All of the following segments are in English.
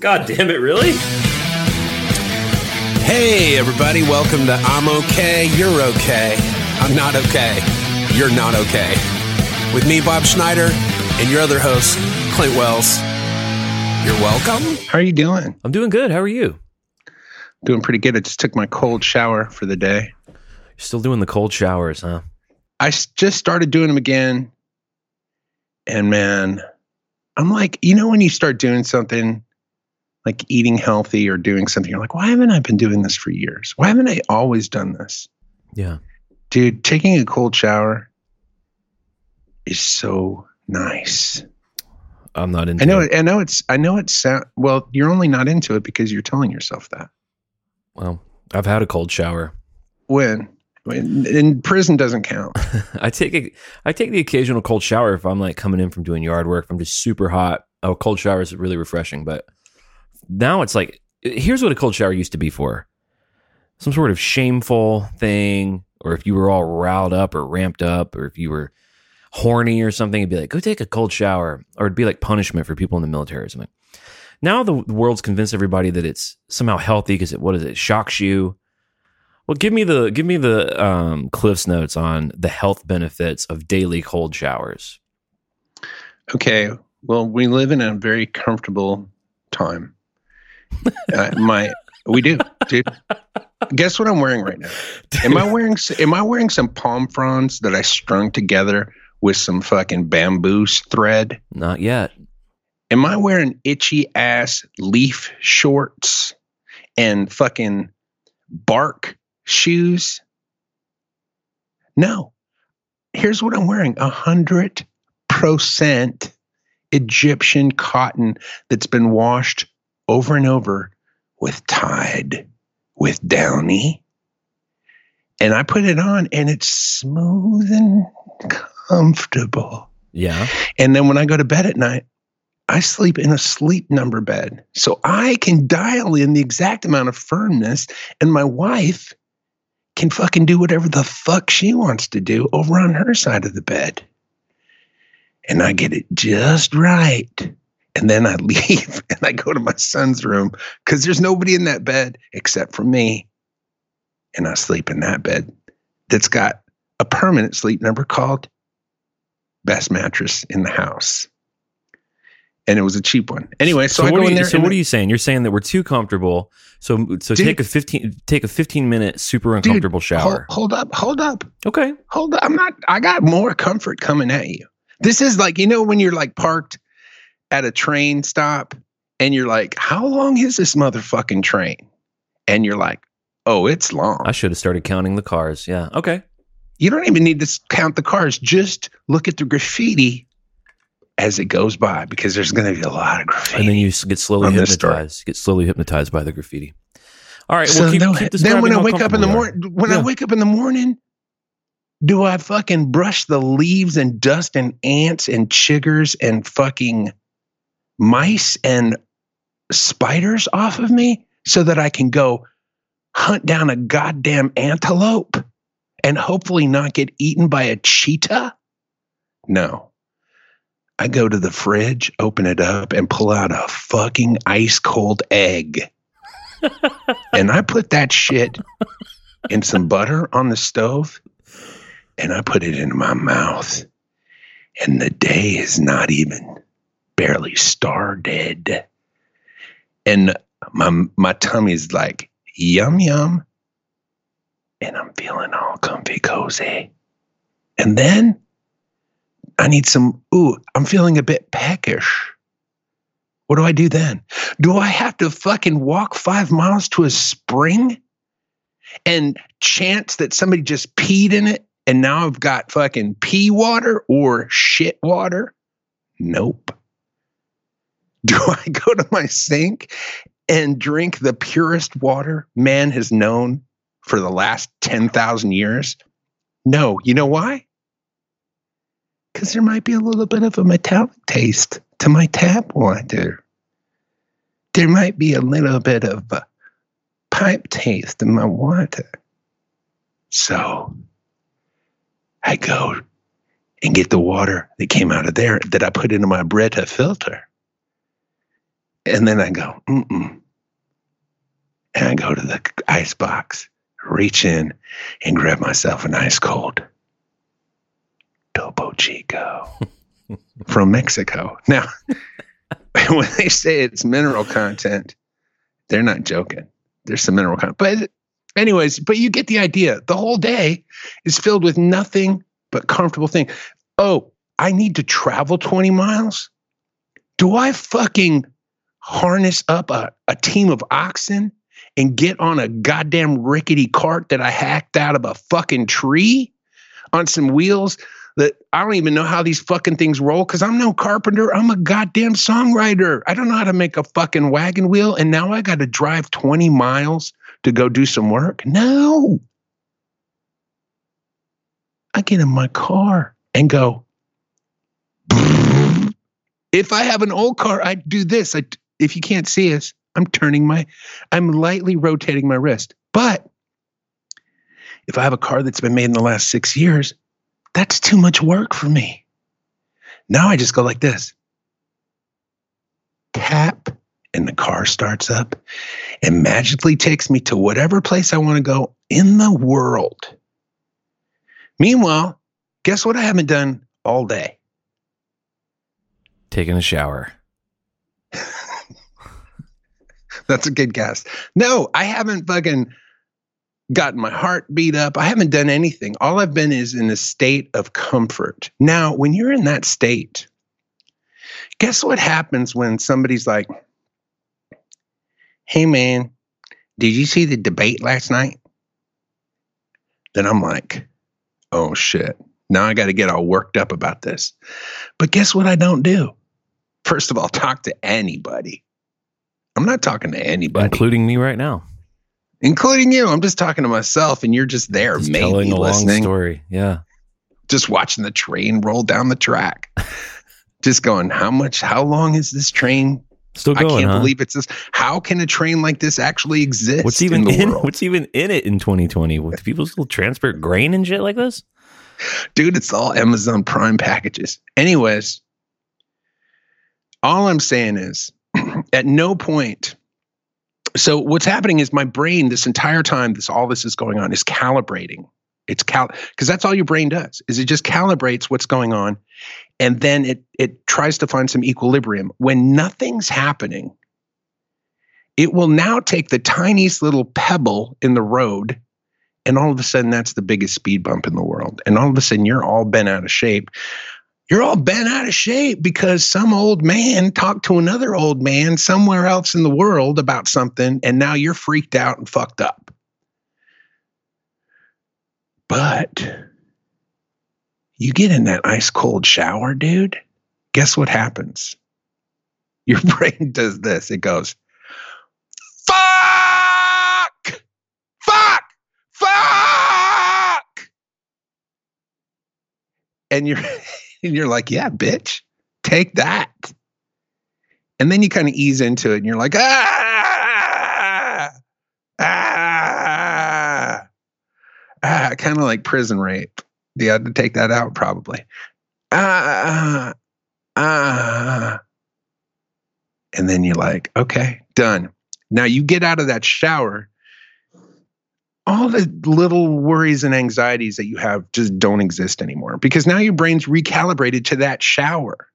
God damn it, really? Hey, everybody, welcome to I'm Okay, You're Okay. I'm not okay. You're not okay. With me, Bob Schneider, and your other host, Clint Wells. You're welcome. How are you doing? I'm doing good. How are you? Doing pretty good. I just took my cold shower for the day. You're still doing the cold showers, huh? I just started doing them again. And man, I'm like, you know, when you start doing something like eating healthy or doing something, you're like, why haven't I been doing this for years? Why haven't I always done this? Yeah. Dude, taking a cold shower is so nice. I'm not into I know it. I know it's. I know it's. Sound, well, you're only not into it because you're telling yourself that. Well, I've had a cold shower. When, when in prison doesn't count. I take a, I take the occasional cold shower if I'm like coming in from doing yard work. If I'm just super hot. A cold shower is really refreshing, but now it's like here's what a cold shower used to be for: some sort of shameful thing, or if you were all riled up or ramped up, or if you were horny or something, it'd be like go take a cold shower, or it'd be like punishment for people in the military or something. Now the world's convinced everybody that it's somehow healthy because it what is it shocks you. Well, give me the give me the um, Cliff's notes on the health benefits of daily cold showers. Okay. Well, we live in a very comfortable time. Uh, my, we do, dude. Guess what I'm wearing right now? Am I wearing? Am I wearing some palm fronds that I strung together with some fucking bamboo thread? Not yet. Am I wearing itchy ass leaf shorts and fucking bark shoes? No. Here's what I'm wearing a hundred percent Egyptian cotton that's been washed over and over with Tide, with Downy. And I put it on and it's smooth and comfortable. Yeah. And then when I go to bed at night, I sleep in a sleep number bed. So I can dial in the exact amount of firmness, and my wife can fucking do whatever the fuck she wants to do over on her side of the bed. And I get it just right. And then I leave and I go to my son's room because there's nobody in that bed except for me. And I sleep in that bed that's got a permanent sleep number called best mattress in the house. And it was a cheap one. Anyway, so, I what go are in you, there. so what are you saying? You're saying that we're too comfortable. So so Dude. take a 15 take a 15 minute super uncomfortable hold, shower. hold up, hold up, Okay. hold up. I'm not, I got more comfort coming at you. This is like, you know, when you're like parked at a train stop and you're like, how long is this motherfucking train? And you're like, oh, it's long. I should have started counting the cars. Yeah. Okay. You don't even need to count the cars. Just look at the graffiti as it goes by because there's going to be a lot of graffiti. And then you get slowly On this story. hypnotized. Get slowly hypnotized by the graffiti. All right. So well, keep, then, keep then when I wake up in the comfortable we are. morning, when Yeah. I wake up in the morning, do I fucking brush the leaves and dust and ants and chiggers and fucking mice and spiders off of me so that I can go hunt down a goddamn antelope and hopefully not get eaten by a cheetah? No. I go to the fridge, open it up, and pull out a fucking ice cold egg and I put that shit in some butter on the stove and I put it in my mouth. And the day is not even barely started. And my my tummy's like yum yum. And I'm feeling all comfy cozy. And then I need some ooh, I'm feeling a bit peckish. What do I do then? Do I have to fucking walk five miles to a spring and chance that somebody just peed in it and now I've got fucking pee water or shit water? Nope. Do I go to my sink and drink the purest water man has known for the last 10,000 years? No. You know why? Because there might be a little bit of a metallic taste to my tap water. There might be a little bit of a pipe taste in my water. So I go and get the water that came out of there that I put into my Brita filter. And then I go, mm-mm. And I go to the ice box, reach in and grab myself an ice cold Topo Chico from Mexico. Now, when they say it's mineral content, they're not joking. There's some mineral content. But anyways, but you get the idea. The whole day is filled with nothing but comfortable thing. Oh, I need to travel 20 miles? Do I fucking harness up a, a team of oxen and get on a goddamn rickety cart that I hacked out of a fucking tree on some wheels that I don't even know how these fucking things roll because I'm no carpenter. I'm a goddamn songwriter. I don't know how to make a fucking wagon wheel. And now I got to drive 20 miles to go do some work. No. I get in my car and go. If I have an old car, I do this. I, if you can't see us, I'm turning my, I'm lightly rotating my wrist. But if I have a car that's been made in the last six years, that's too much work for me. Now I just go like this tap, and the car starts up and magically takes me to whatever place I want to go in the world. Meanwhile, guess what I haven't done all day? Taking a shower. That's a good guess. No, I haven't fucking gotten my heart beat up. I haven't done anything. All I've been is in a state of comfort. Now, when you're in that state, guess what happens when somebody's like, hey, man, did you see the debate last night? Then I'm like, oh shit. Now I got to get all worked up about this. But guess what I don't do? First of all, talk to anybody. I'm not talking to anybody, including me right now including you. I'm just talking to myself, and you're just there, just maybe telling a listening, long story. Yeah, just watching the train roll down the track, just going, how much, how long is this train? Still going, I can't huh? believe it's this. How can a train like this actually exist? What's even in the in, what's even in it in 2020? Do people still transport grain and shit like this? dude? It's all Amazon Prime packages. Anyways, all I'm saying is, at no point. So what's happening is my brain this entire time this all this is going on is calibrating. It's cal because that's all your brain does is it just calibrates what's going on and then it it tries to find some equilibrium. When nothing's happening it will now take the tiniest little pebble in the road and all of a sudden that's the biggest speed bump in the world and all of a sudden you're all bent out of shape you're all bent out of shape because some old man talked to another old man somewhere else in the world about something, and now you're freaked out and fucked up. But you get in that ice cold shower, dude. Guess what happens? Your brain does this. It goes, fuck, fuck, fuck. And you're and you're like, yeah, bitch, take that. And then you kind of ease into it and you're like, ah, ah, ah, kind of like prison rape. You had to take that out probably. Ah, ah. And then you're like, okay, done. Now you get out of that shower all the little worries and anxieties that you have just don't exist anymore because now your brain's recalibrated to that shower.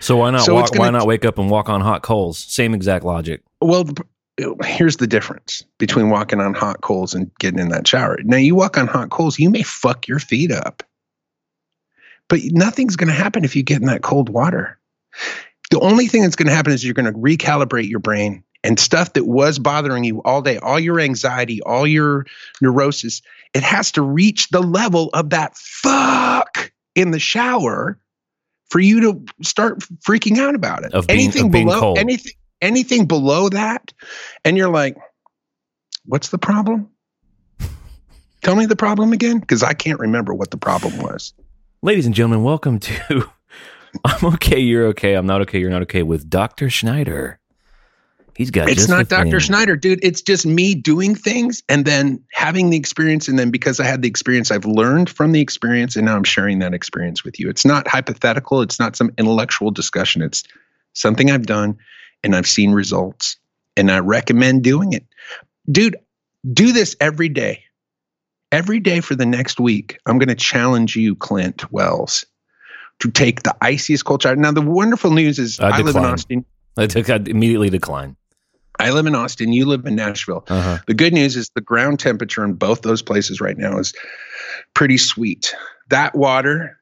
So why not So walk, gonna why not wake up and walk on hot coals? Same exact logic. Well, here's the difference between walking on hot coals and getting in that shower. Now, you walk on hot coals, you may fuck your feet up, but nothing's going to happen if you get in that cold water. The only thing that's going to happen is you're going to recalibrate your brain and stuff that was bothering you all day, all your anxiety, all your neurosis, it has to reach the level of that fuck in the shower for you to start freaking out about it. Of being- anything of being below cold. anything anything below that and you're like what's the problem? Tell me the problem again because I can't remember what the problem was. Ladies and gentlemen, welcome to I'm okay, you're okay, I'm not okay, you're not okay with Dr. Schneider. He's got it's not Dr. Schneider, dude. It's just me doing things and then having the experience. And then because I had the experience, I've learned from the experience. And now I'm sharing that experience with you. It's not hypothetical. It's not some intellectual discussion. It's something I've done. and I've seen results and I recommend doing it. Dude, do this every day. Every day for the next week. I'm going to challenge you, Clint Wells, to take the iciest cold shower. Now, the wonderful news is I I, live in. Austin. I took I immediately decline. I live in Austin. You live in Nashville. Uh-huh. The good news is the ground temperature in both those places right now is pretty sweet. That water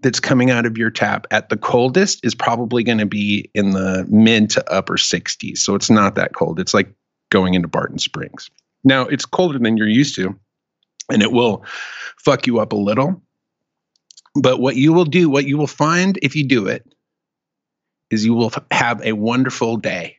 that's coming out of your tap at the coldest is probably going to be in the mid to upper 60s. So it's not that cold. It's like going into Barton Springs. Now, it's colder than you're used to, and it will fuck you up a little. But what you will do, what you will find if you do it, is you will have a wonderful day.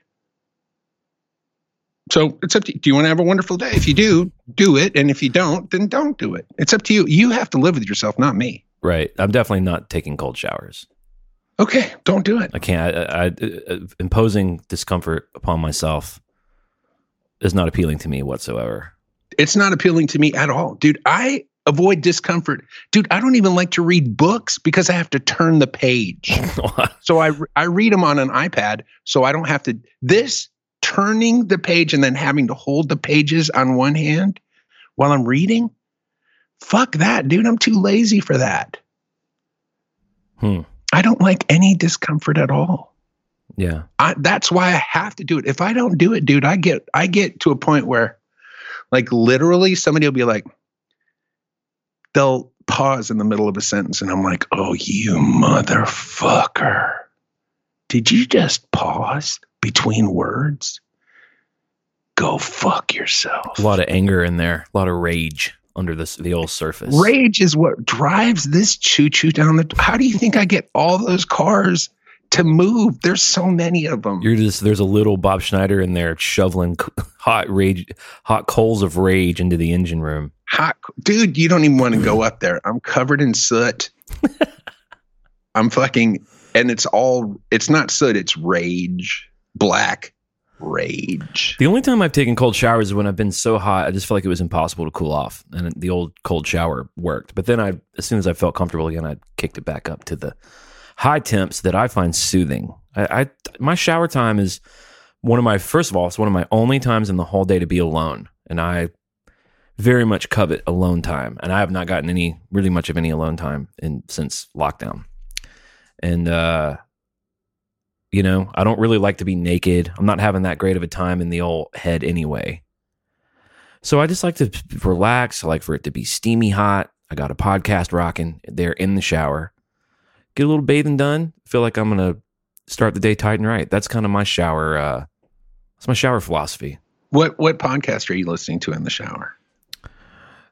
So it's up to you. Do you want to have a wonderful day? If you do, do it. And if you don't, then don't do it. It's up to you. You have to live with yourself, not me. Right. I'm definitely not taking cold showers. Okay, don't do it. I can't. I, I, I, imposing discomfort upon myself is not appealing to me whatsoever. It's not appealing to me at all. Dude, I avoid discomfort. Dude, I don't even like to read books because I have to turn the page. So I I read them on an iPad so I don't have to this turning the page and then having to hold the pages on one hand while I'm reading. Fuck that, dude. I'm too lazy for that. Hmm. I don't like any discomfort at all. Yeah. I, that's why I have to do it. If I don't do it, dude, I get I get to a point where, like, literally, somebody will be like, they'll pause in the middle of a sentence, and I'm like, "Oh, you motherfucker! Did you just pause between words? Go fuck yourself." A lot of anger in there. A lot of rage under this the old surface. Rage is what drives this choo choo down the. How do you think I get all those cars to move? There's so many of them. You're just there's a little Bob Schneider in there shoveling hot rage, hot coals of rage into the engine room. hot dude you don't even want to go up there i'm covered in soot i'm fucking and it's all it's not soot it's rage black rage. The only time I've taken cold showers is when I've been so hot, I just felt like it was impossible to cool off, and the old cold shower worked. But then I, as soon as I felt comfortable again, I kicked it back up to the high temps that I find soothing. I, I my shower time is one of my first of all, it's one of my only times in the whole day to be alone, and I very much covet alone time, and I have not gotten any really much of any alone time in since lockdown, and uh you know, I don't really like to be naked. I'm not having that great of a time in the old head anyway. So I just like to relax. I like for it to be steamy hot. I got a podcast rocking there in the shower. Get a little bathing done. Feel like I'm gonna start the day tight and right. That's kind of my shower. Uh, that's my shower philosophy. what what podcast are you listening to in the shower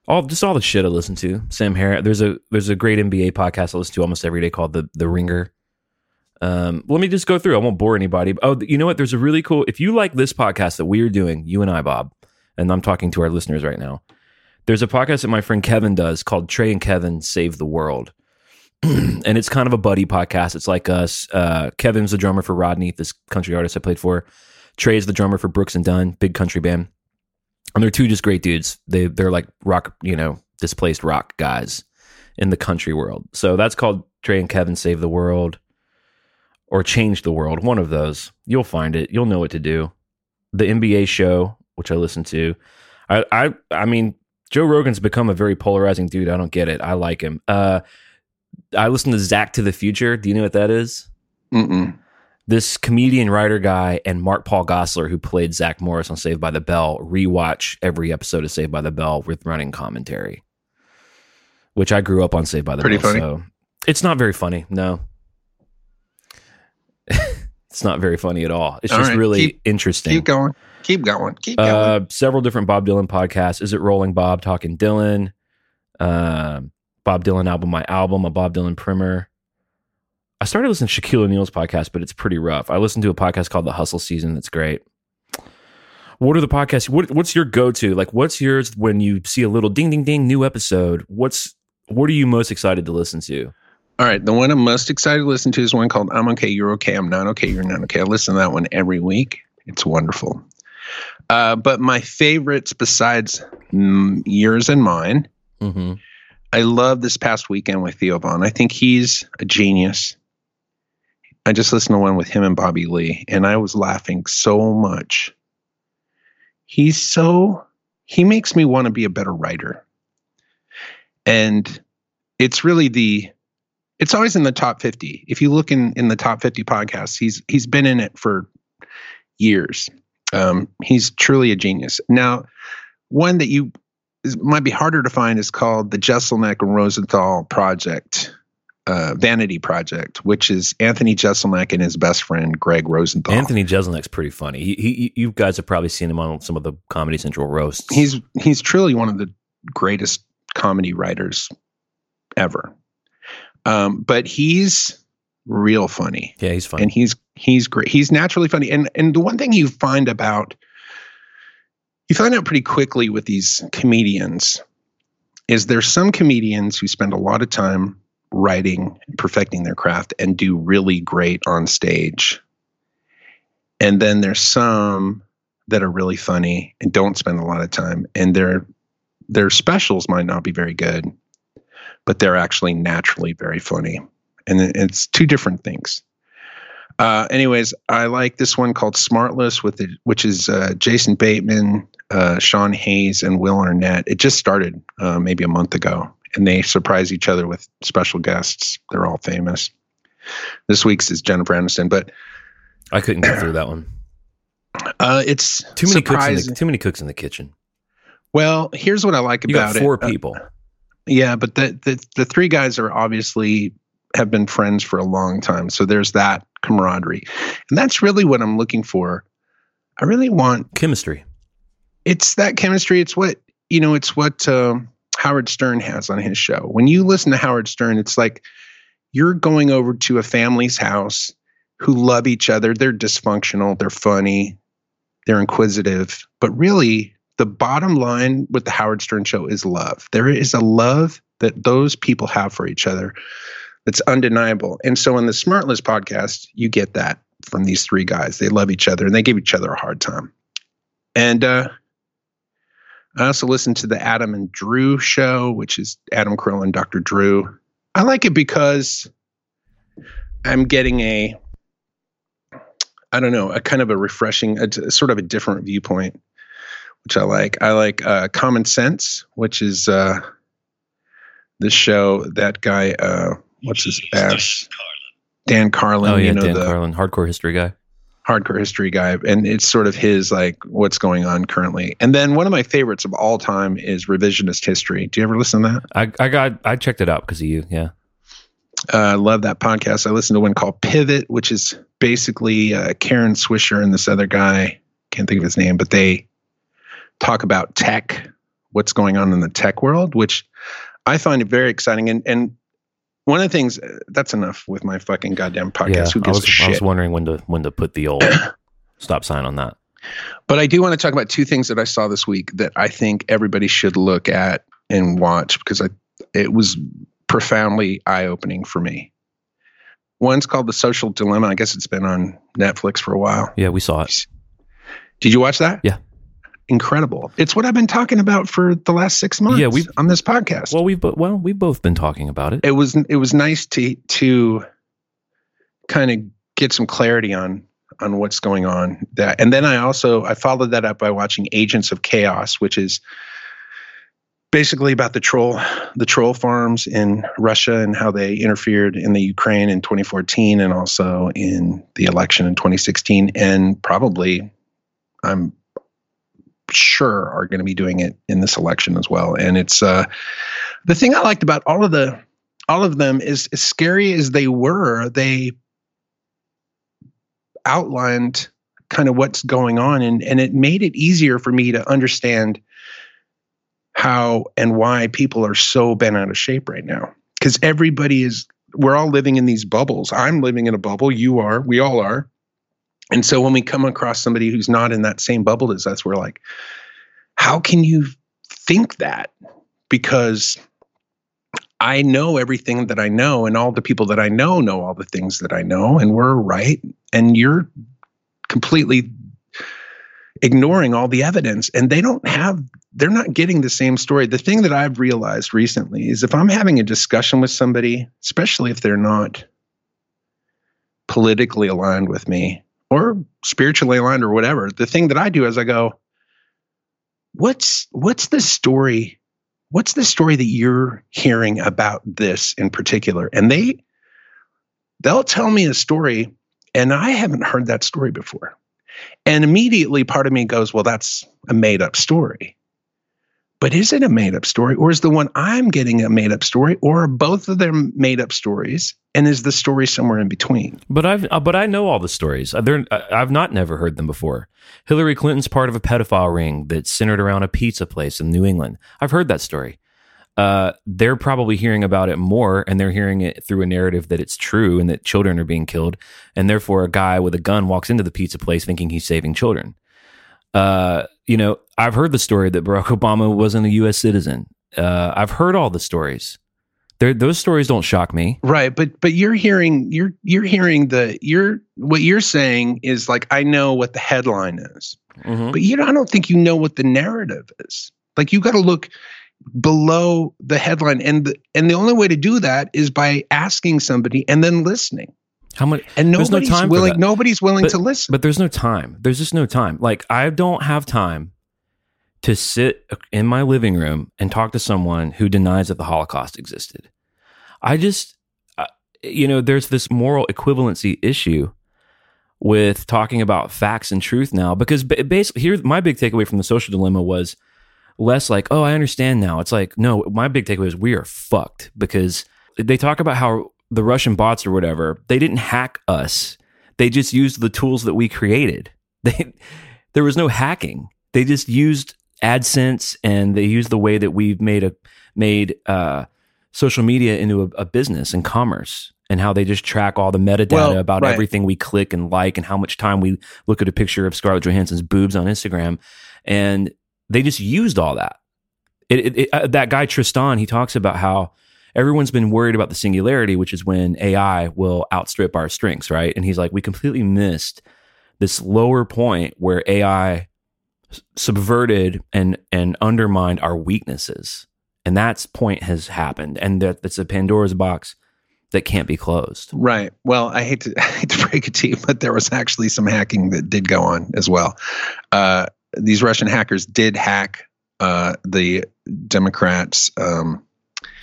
All just all the shit I listen to. Sam Harris. There's a there's a great NBA podcast I listen to almost every day called the the Ringer. Um, let me just go through. I won't bore anybody. Oh, you know what? There's a really cool. If you like this podcast that we are doing, you and I, Bob, and I'm talking to our listeners right now. There's a podcast that my friend Kevin does called Trey and Kevin Save the World, and it's kind of a buddy podcast. It's like us. Uh, Kevin's the drummer for Rodney, this country artist I played for. Trey's the drummer for Brooks and Dunn, big country band, and they're two just great dudes. They they're like rock, you know, displaced rock guys in the country world. So that's called Trey and Kevin Save the World or Change the World. One of those. You'll find it. You'll know what to do. The NBA show, which I listen to. I I I mean, Joe Rogan's become a very polarizing dude. I don't get it. I like him. Uh I listen to Zack to the Future. Do you know what that is? Mm-mm. This comedian writer guy and Mark Paul Gosselaar, who played Zack Morris on Saved by the Bell, rewatch every episode of Saved by the Bell with running commentary. Which I grew up on Saved by the Pretty Bell. funny. So it's not very funny. No. It's not very funny at all. It's All just right, really keep- interesting. keep going keep going keep going Uh, several different Bob Dylan podcasts. Is it Rolling Bob talking Dylan? Um, Bob Dylan album, my album, a Bob Dylan primer. I started listening to Shaquille O'Neal's podcast, but it's pretty rough. I listened to a podcast called The Hustle Season. That's great. What are the podcasts? What, what's your go to? Like, what's yours when you see a little ding, ding, ding, new episode? What's what are you most excited to listen to? All right the one i'm most excited to listen to is one called i'm okay you're okay i'm not okay you're not okay i listen to that one every week it's wonderful uh, but my favorites besides mm, yours and mine Mm-hmm. I love this past weekend with Theo Von. I think he's a genius. I just listened to one with him and Bobby Lee, and I was laughing so much. He's so he makes me want to be a better writer. And it's really the it's always in the top 50. If you look in in the top 50 podcasts, he's he's been in it for years. Um, he's truly a genius. Now, one that you is, might be harder to find is called the Jeselnik and Rosenthal Project, uh, Vanity Project, which is Anthony Jeselnik and his best friend Greg Rosenthal. Anthony Jeselnik's pretty funny. He, he, you guys have probably seen him on some of the Comedy Central roasts. He's he's truly one of the greatest comedy writers ever. Um, but he's real funny. Yeah, he's funny. And he's he's great. He's naturally funny. And and the one thing you find about you find out pretty quickly with these comedians is there's some comedians who spend a lot of time writing and perfecting their craft and do really great on stage. And then there's some that are really funny and don't spend a lot of time and their their specials might not be very good, but they're actually naturally very funny. And it's two different things. Uh, anyways, I like this one called Smartless, with it, which is uh, Jason Bateman, uh, Sean Hayes, and Will Arnett. It just started uh, maybe a month ago, and they surprise each other with special guests. They're all famous. This week's is Jennifer Aniston, but I couldn't get through that one. uh, it's Too many cooks. In the, too many cooks in the kitchen. well, here's what I like You about got four it. Uh, people. Yeah, but the, the the three guys are obviously have been friends for a long time. So there's that camaraderie. And that's really what I'm looking for. I really want Chemistry. it's that chemistry. It's what you know, it's what um, Howard Stern has on his show. When you listen to Howard Stern, it's like you're going over to a family's house who love each other. They're dysfunctional, they're funny, they're inquisitive, but really the bottom line with the Howard Stern show is love. There is a love that those people have for each other that's undeniable. And so in the Smartless podcast, you get that from these three guys. They love each other and they give each other a hard time. And uh, I also listen to the Adam and Drew show, which is Adam Carolla and Dr. Drew. I like it because I'm getting a, I don't know, a kind of a refreshing, a, a sort of a different viewpoint, which I like. I like uh, Common Sense, which is uh, the show that guy, uh, what's his ass? Dan Carlin, Oh yeah, you know, Dan the Carlin, hardcore history guy. hardcore history guy and it's sort of his like what's going on currently and then one of my favorites of all time is revisionist history do you ever listen to that I, I got I checked it out because of you. Yeah. uh, i love that podcast i listened to one called pivot which is basically uh, karen swisher and this other guy can't think of his name but they talk about tech what's going on in the tech world which i find it very exciting and and one of the things that's enough with my fucking goddamn podcast yeah. who I gives was a shit I was wondering when to when to put the old stop sign on that. But I do want to talk about two things that I saw this week that I think everybody should look at and watch because I it was profoundly eye opening for me. One's called The Social Dilemma. I guess it's been on Netflix for a while. Yeah, we saw it. Did you watch that? Yeah. Incredible. It's what I've been talking about for the last six months Yeah, we've- on this podcast. Well, we've well we've both been talking about it. it was it was nice to to kind of get some clarity on on what's going on that and then i also i followed that up by watching agents of chaos which is basically about the troll the troll farms in russia and how they interfered in the ukraine in 2014 and also in the election in 2016 and probably i'm sure are going to be doing it in this election as well. And it's uh the thing i liked about all of the all of them is as scary as they were they outlined kind of what's going on and and it made it easier for me to understand how and why people are so bent out of shape right now. Because everybody is we're all living in these bubbles. I'm living in a bubble. You are. We all are and so when we come across somebody who's not in that same bubble as us we're like how can you think that because I know everything that I know, and all the people that I know know all the things that I know, and we're right, and you're completely ignoring all the evidence, and they don't have, they're not getting the same story. The thing that I've realized recently is if I'm having a discussion with somebody, especially if they're not politically aligned with me or spiritually aligned or whatever, the thing that I do is I go, what's what's the story? What's the story that you're hearing about this in particular? And they they'll tell me a story and I haven't heard that story before. And immediately part of me goes, well, that's a made up story. But is it a made up story or is the one I'm getting a made up story or are both of them made up stories? And is the story somewhere in between? But I've uh, but I know all the stories. Uh, They're, uh, I've not never heard them before. Hillary Clinton's part of a pedophile ring that's centered around a pizza place in New England. I've heard that story. Uh, they're probably hearing about it more, and they're hearing it through a narrative that it's true and that children are being killed, and therefore a guy with a gun walks into the pizza place thinking he's saving children. Uh, you know, I've heard the story that Barack Obama wasn't a U.S. citizen. Uh, I've heard all the stories. They're, those stories don't shock me. Right, but but you're hearing you're you're hearing the you're what you're saying is like I know what the headline is, but you don't, I don't think you know what the narrative is. Like you got to look below the headline, and the, and the only way to do that is by asking somebody and then listening. How much? And no nobody's time willing. Nobody's willing but, to listen. But there's no time. There's just no time. Like I don't have time to sit in my living room and talk to someone who denies that the Holocaust existed. I just, you know, there's this moral equivalency issue with talking about facts and truth now because ba- basically here my big takeaway from the social dilemma was less like oh i understand now it's like no my big takeaway is we are fucked because they talk about how the russian bots or whatever they didn't hack us they just used the tools that we created they there was no hacking they just used adsense and they used the way that we've made a made uh social media into a, a business and commerce and how they just track all the metadata Well, about right. everything we click and like and how much time we look at a picture of Scarlett Johansson's boobs on Instagram. And they just used all that. It, it, it, uh, that guy Tristan, he talks about how everyone's been worried about the singularity, which is when AI will outstrip our strengths, right? And he's like, we completely missed this lower point where AI subverted and and undermined our weaknesses, and that's point has happened, and that that's a Pandora's box that can't be closed. Right. Well, I hate to I hate to break it to you, but there was actually some hacking that did go on as well. Uh, these Russian hackers did hack uh, the Democrats. Um,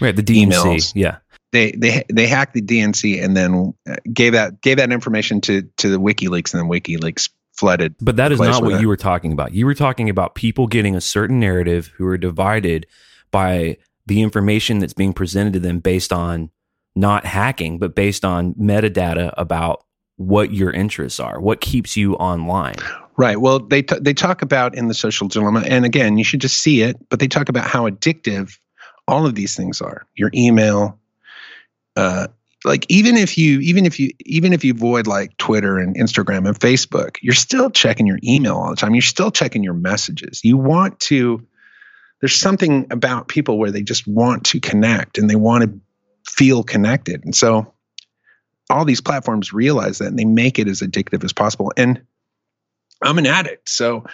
Right, the DNC, Emails. yeah. they they they hacked the DNC and then uh, gave that gave that information to to the WikiLeaks, and then WikiLeaks flooded. But that is not what it. you were talking about. You were talking about people getting a certain narrative who are divided by the information that's being presented to them based on not hacking, but based on metadata about what your interests are, what keeps you online. Right. Well, they t- they talk about in the social dilemma, and again, you should just see it. But they talk about how addictive all of these things are. Your email, uh, like even if you even if you even if you avoid like Twitter and Instagram and Facebook, you're still checking your email all the time. You're still checking your messages. You want to. There's something about people where they just want to connect and they want to feel connected, and so all these platforms realize that and they make it as addictive as possible. And I'm an addict, so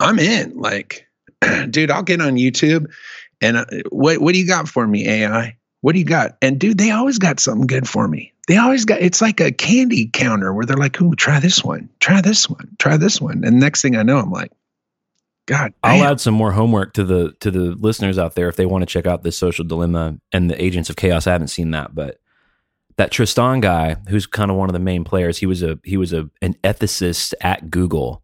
I'm in. Like, dude, I'll get on YouTube and uh, what what do you got for me, AI? What do you got? And dude, they always got something good for me. They always got it's like a candy counter where they're like, "Ooh, try this one, try this one, try this one." And next thing I know, I'm like, God, I'll add some more homework to the to the listeners out there if they want to check out this social dilemma and the agents of chaos. I haven't seen that, but that Tristan guy, who's kind of one of the main players, he was a he was a an ethicist at Google.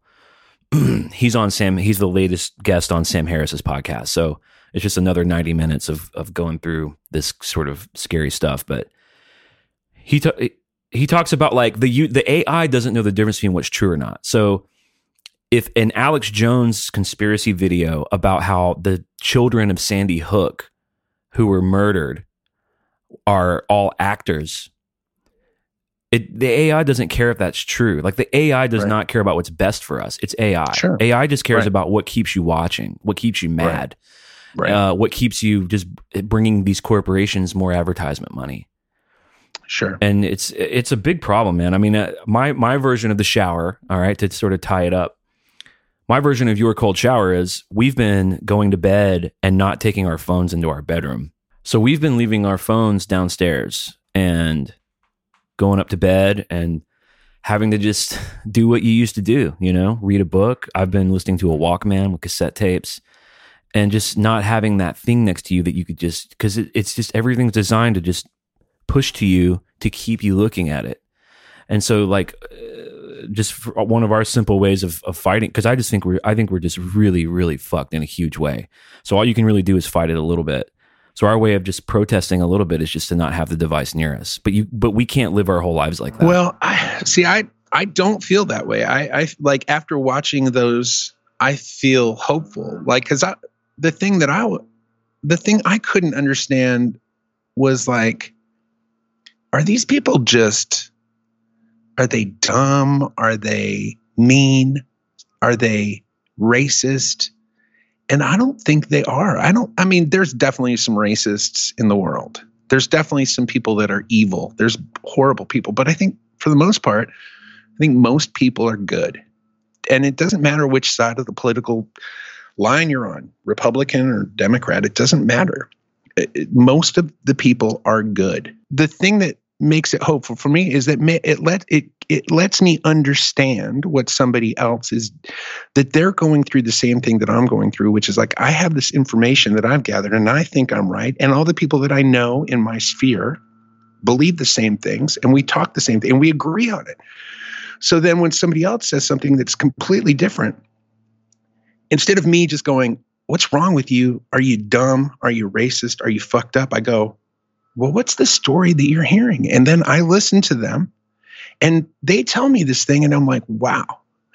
he's on Sam. He's the latest guest on Sam Harris's podcast. So it's just another ninety minutes of of going through this sort of scary stuff. But he he talks about like the the AI doesn't know the difference between what's true or not. So if an Alex Jones conspiracy video about how the children of Sandy Hook who were murdered are all actors, it, the AI doesn't care if that's true. Like the AI does Right. not care about what's best for us. It's AI. Sure. AI just cares Right. about what keeps you watching, what keeps you mad, right, uh, what keeps you just bringing these corporations more advertisement money sure, and it's it's a big problem, man. I mean, uh, my my version of the shower, all right, to sort of tie it up. My version of your cold shower is we've been going to bed and not taking our phones into our bedroom. So we've been leaving our phones downstairs and going up to bed and having to just do what you used to do, you know, read a book. I've been listening to a Walkman with cassette tapes and just not having that thing next to you that you could just, because it, it's just everything's designed to just push to you to keep you looking at it. And so, like, uh, just one of our simple ways of, of fighting, because I just think we're, I think we're just really, really fucked in a huge way. So all you can really do is fight it a little bit. So our way of just protesting a little bit is just to not have the device near us. But you, but we can't live our whole lives like that. Well, I see. I I don't feel that way. I I like after watching those, I feel hopeful. Like because I the thing that I the thing I couldn't understand was like, are these people just are they dumb? Are they mean? Are they racist? And I don't think they are. I don't, I mean, there's definitely some racists in the world. There's definitely some people that are evil. There's horrible people. But I think for the most part, I think most people are good. And it doesn't matter which side of the political line you're on, Republican or Democrat, it doesn't matter. It, most of the people are good. The thing that makes it hopeful for me is that it let it it lets me understand what somebody else is that they're going through the same thing that I'm going through which is like I have this information that I've gathered and I think I'm right and all the people that I know in my sphere believe the same things and we talk the same thing and we agree on it so then when somebody else says something that's completely different instead of me just going what's wrong with you are you dumb are you racist are you fucked up I go well, what's the story that you're hearing? And then I listen to them and they tell me this thing, and I'm like, wow,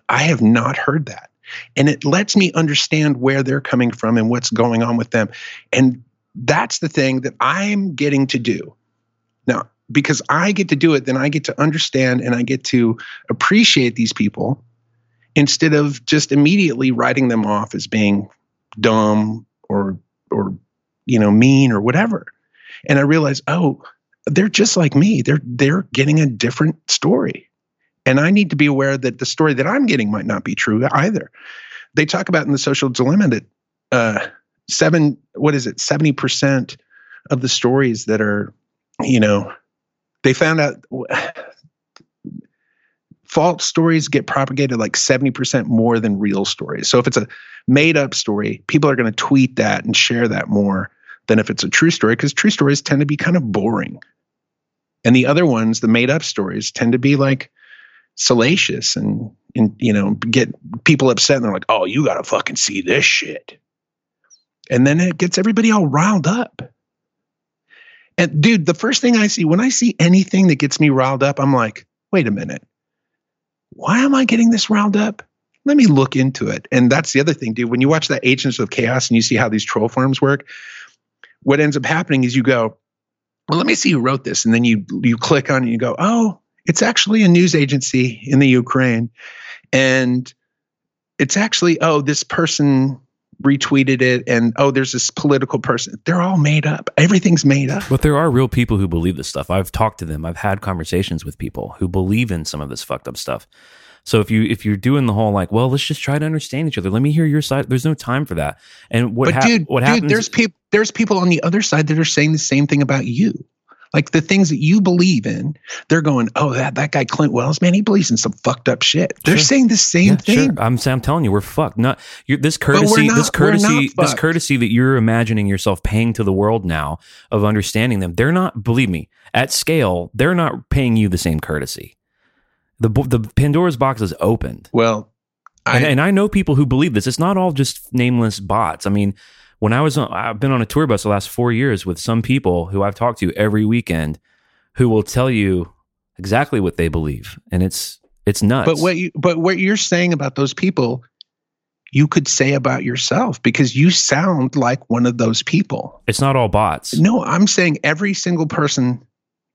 I have not heard that. And it lets me understand where they're coming from and what's going on with them. And that's the thing that I'm getting to do. Now, because I get to do it, then I get to understand and I get to appreciate these people instead of just immediately writing them off as being dumb or or you know mean or whatever and I realized, oh, they're just like me. They're they're getting a different story. And I need to be aware that the story that I'm getting might not be true either. They talk about in the social dilemma that uh, seven, what is it, 70% of the stories that are, you know, they found out false stories get propagated like 70% more than real stories. So if it's a made up story, people are going to tweet that and share that more than if it's a true story because true stories tend to be kind of boring. And the other ones, the made up stories, tend to be like salacious and, and you know, get people upset and they're like, oh, you got to fucking see this shit. And then it gets everybody all riled up. And dude, the first thing I see when I see anything that gets me riled up, I'm like, wait a minute. Why am I getting this riled up? Let me look into it. And that's the other thing, dude. When you watch that Agents of Chaos and you see how these troll farms work, what ends up happening is you go, well, let me see who wrote this. And then you you click on it and you go, oh, it's actually a news agency in the Ukraine. And it's actually, oh, this person retweeted it and oh there's this political person they're all made up everything's made up but there are real people who believe this stuff i've talked to them i've had conversations with people who believe in some of this fucked up stuff so if you if you're doing the whole like, well, let's just try to understand each other. Let me hear your side. There's no time for that. And what, but dude, what dude, happens? There's people. There's people on the other side that are saying the same thing about you. Like the things that you believe in, they're going, "Oh, that that guy Clint Wells, man, he believes in some fucked up shit." They're sure. saying the same yeah, thing. Sure. I'm, I'm telling you, we're fucked. Not this courtesy, not, this courtesy, this courtesy that you're imagining yourself paying to the world now of understanding them. They're not. Believe me, at scale, they're not paying you the same courtesy the the Pandora's box is opened. Well, I, and, and, I know people who believe this. It's not all just nameless bots. I mean, when I was on, I've been on a tour bus the last four years with some people who I've talked to every weekend, who will tell you exactly what they believe, and it's it's nuts. But what you but what you're saying about those people, you could say about yourself because you sound like one of those people. It's not all bots. No, I'm saying every single person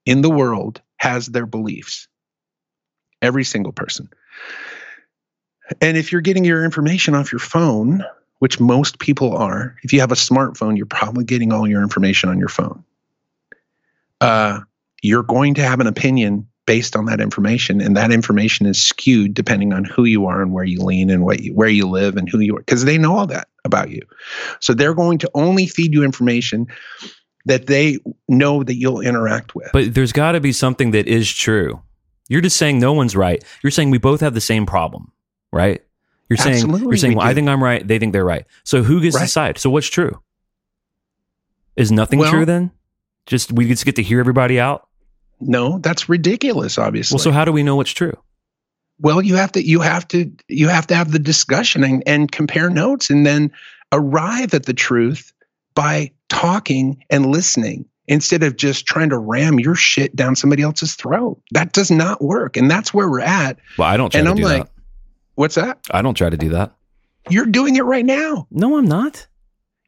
in the world has their beliefs every single person. And if you're getting your information off your phone, which most people are, if you have a smartphone, you're probably getting all your information on your phone. Uh, you're going to have an opinion based on that information, and that information is skewed depending on who you are and where you lean and what you, where you live and who you are, because they know all that about you. So they're going to only feed you information that they know that you'll interact with. But there's got to be something that is true You're just saying no one's right. You're saying we both have the same problem, right? You're saying Absolutely you're saying we well, I think I'm right. They think they're right. So who gets to decide? So what's true? Is nothing Well- true then? Just we just get to hear everybody out. No, that's ridiculous. Obviously. Well, so how do we know what's true? well you have to you have to you have to have the discussion and, and compare notes and then arrive at the truth by talking and listening instead of just trying to ram your shit down somebody else's throat that does not work and that's where we're at Well, I don't and i'm do like that. What's that I don't try to do that. you're doing it right now No, I'm not.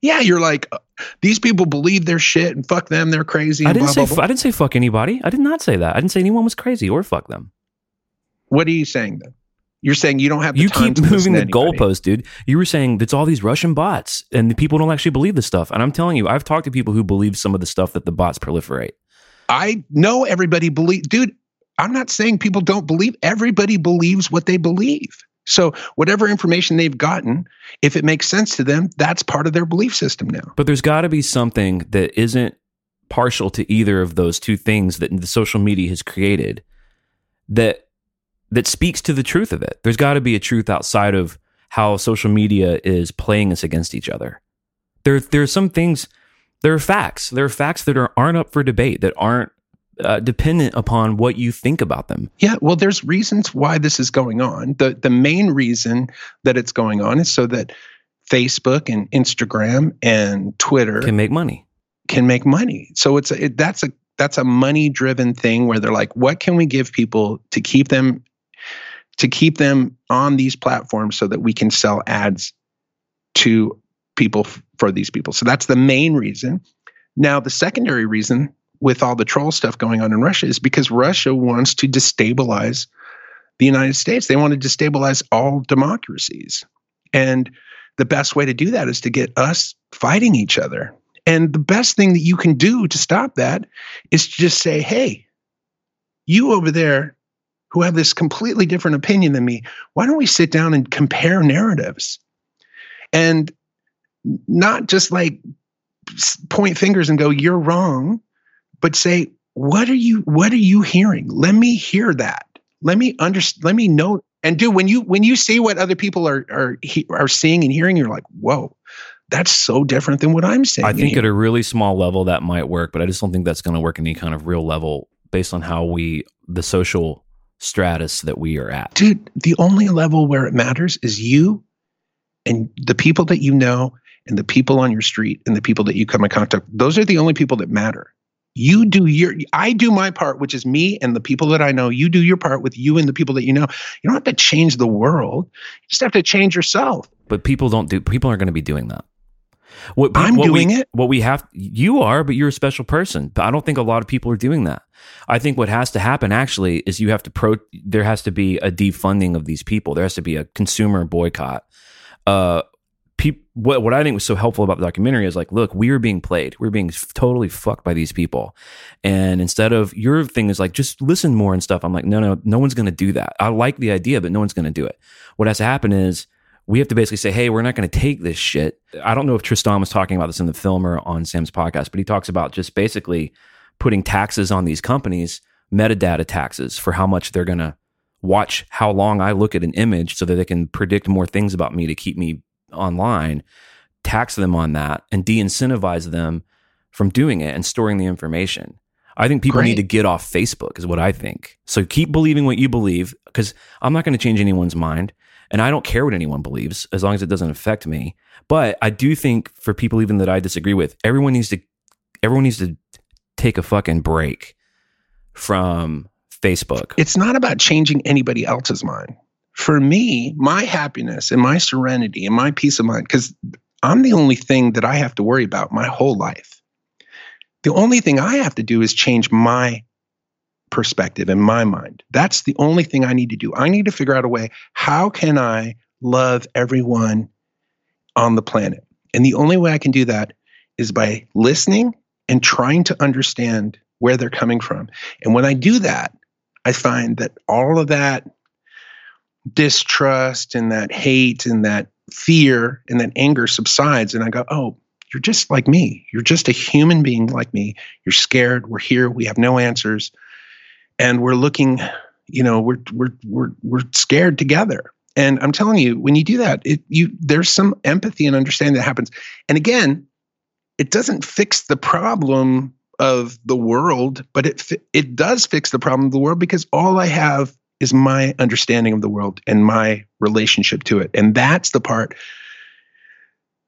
yeah you're like uh, these people believe their shit and fuck them they're crazy I didn't blah, say blah, blah. I didn't say fuck anybody. I did not say that. I didn't say anyone was crazy or fuck them. what are you saying then you're saying you don't have the You keep to moving the goalpost, dude. You were saying it's all these Russian bots, and the people don't actually believe this stuff. And I'm telling you, I've talked to people who believe some of the stuff that the bots proliferate. I know everybody believe, dude. I'm not saying people don't believe. Everybody believes what they believe. So whatever information they've gotten, if it makes sense to them, that's part of their belief system now. But there's got to be something that isn't partial to either of those two things that the social media has created that that speaks to the truth of it. There's got to be a truth outside of how social media is playing us against each other. There there are some things there are facts. There are facts that are, aren't up for debate that aren't uh, dependent upon what you think about them. Yeah, well, there's reasons why this is going on. the The main reason that it's going on is so that Facebook and Instagram and Twitter Can make money. can make money. So it's a, it, that's a that's a money driven thing where they're like, what can we give people to keep them to keep them on these platforms so that we can sell ads to people f- for these people. So that's the main reason. Now the secondary reason with all the troll stuff going on in Russia is because Russia wants to destabilize the United States. They want to destabilize all democracies. And the best way to do that is to get us fighting each other. And the best thing that you can do to stop that is to just say, hey, you over there who have this completely different opinion than me, why don't we sit down and compare narratives? And not just like point fingers and go, you're wrong, but say, what are you what are you hearing? Let me hear that. Let me understand, let me know. And do when you when you see what other people are are are seeing and hearing, you're like, whoa, that's so different than what I'm saying. I think at a really small level that might work, but I just don't think that's going to work any kind of real level based on how we the social stratus that we are at. dude, the only level where it matters is you and the people that you know and the people on your street and the people that you come in contact. Those are the only people that matter. You do your I do my part, which is me and the people that I know. You do your part with you and the people that you know. You don't have to change the world. You just have to change yourself. But people don't do. People aren't going to be doing that. What, I'm what doing we, it. What we have, you are, but you're a special person. But I don't think a lot of people are doing that. I think what has to happen actually is you have to pro. There has to be a defunding of these people. There has to be a consumer boycott. Uh, what what I think was so helpful about the documentary is like, look, we are being played. We're being totally fucked by these people. And instead of your thing is like, just listen more and stuff. I'm like, no, no, no one's going to do that. I like the idea, but no one's going to do it. What has to happen is we have to basically say, hey, we're not going to take this shit. I don't know if Tristan was talking about this in the film or on Sam's podcast, but he talks about just basically putting taxes on these companies, metadata taxes for how much they're going to watch how long I look at an image so that they can predict more things about me to keep me online, tax them on that and de incentivize them from doing it and storing the information. I think people Great. need to get off Facebook, is what I think. So keep believing what you believe because I'm not going to change anyone's mind. And I don't care what anyone believes as long as it doesn't affect me. But I do think for people even that I disagree with, everyone needs to everyone needs to take a fucking break from Facebook. It's not about changing anybody else's mind. For me, my happiness and my serenity and my peace of mind, because I'm the only thing that I have to worry about my whole life. The only thing I have to do is change my perspective in my mind. That's the only thing I need to do. I need to figure out a way how can I love everyone on the planet? And the only way I can do that is by listening and trying to understand where they're coming from. And when I do that, I find that all of that distrust and that hate and that fear and that anger subsides. And I go, oh, you're just like me. You're just a human being like me. You're scared. We're here. We have no answers. And we're looking, You know, we're we're we're we're scared together. And I'm telling you, when you do that, it you there's some empathy and understanding that happens. And again, it doesn't fix the problem of the world, but it it does fix the problem of the world because all I have is my understanding of the world and my relationship to it. And that's the part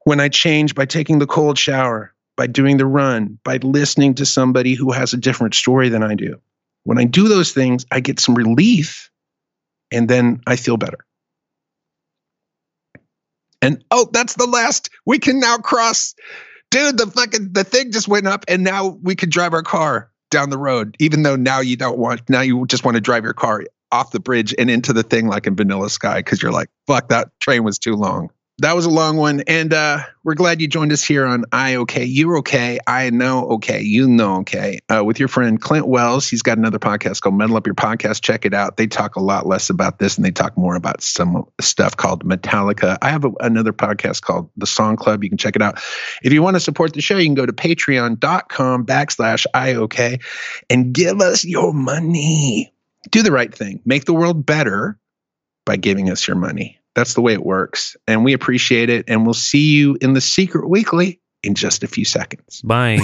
when I change by taking the cold shower, by doing the run, by listening to somebody who has a different story than I do. When I do those things, I get some relief and then I feel better. And oh, that's the last. We can now cross. Dude, the fucking the thing just went up and now we can drive our car down the road, even though now you don't want now you just want to drive your car off the bridge and into the thing like in vanilla sky because you're like, fuck, that train was too long that was a long one. And uh, we're glad you joined us here on I OK. You're okay. I know okay. You know okay. Uh, with your friend Clint Wells. He's got another podcast called Metal Up Your Podcast. Check it out. They talk a lot less about this and they talk more about some stuff called Metallica. I have a, another podcast called The Song Club. You can check it out. If you want to support the show, you can go to patreon.com backslash IOK and give us your money. Do the right thing. Make the world better by giving us your money. That's the way it works. And we appreciate it. And we'll see you in the Secret Weekly in just a few seconds. Bye.